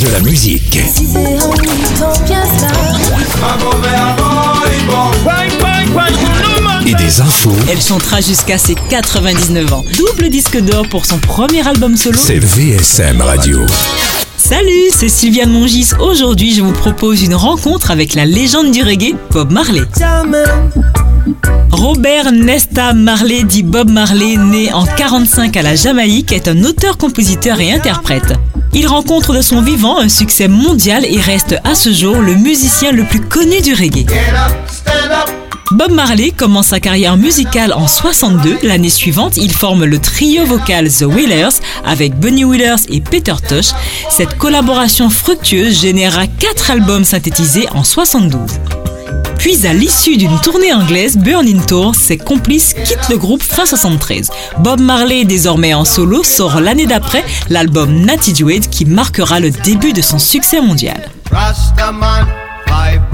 De la musique. Et des infos. Elle chantera jusqu'à ses 99 ans. Double disque d'or pour son premier album solo. C'est VSM Radio. Salut, c'est Sylviane Mongis. Aujourd'hui, je vous propose une rencontre avec la légende du reggae, Bob Marley. Robert Nesta Marley, dit Bob Marley, né en 45 à la Jamaïque, est un auteur, compositeur et interprète. Il rencontre de son vivant un succès mondial et reste à ce jour le musicien le plus connu du reggae. Bob Marley commence sa carrière musicale en 62. L'année suivante, il forme le trio vocal The Wheelers avec Bunny Wheelers et Peter Tosh. Cette collaboration fructueuse généra quatre albums synthétisés en 72. Puis à l'issue d'une tournée anglaise, Burning Tour, ses complices quittent le groupe fin 73. Bob Marley, désormais en solo, sort l'année d'après l'album Natty Duade qui marquera le début de son succès mondial.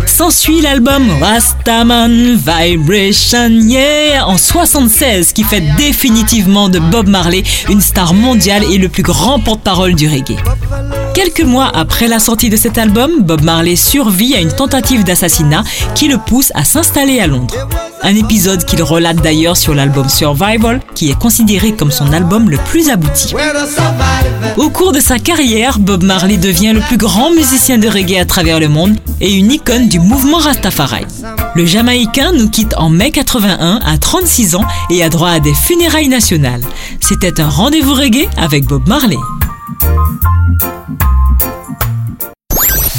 S'ensuit l'album Rastaman Vibration Yeah en 76 qui fait définitivement de Bob Marley une star mondiale et le plus grand porte-parole du reggae. Quelques mois après la sortie de cet album, Bob Marley survit à une tentative d'assassinat qui le pousse à s'installer à Londres. Un épisode qu'il relate d'ailleurs sur l'album Survival, qui est considéré comme son album le plus abouti. Au cours de sa carrière, Bob Marley devient le plus grand musicien de reggae à travers le monde et une icône du mouvement Rastafari. Le Jamaïcain nous quitte en mai 81 à 36 ans et a droit à des funérailles nationales. C'était un rendez-vous reggae avec Bob Marley.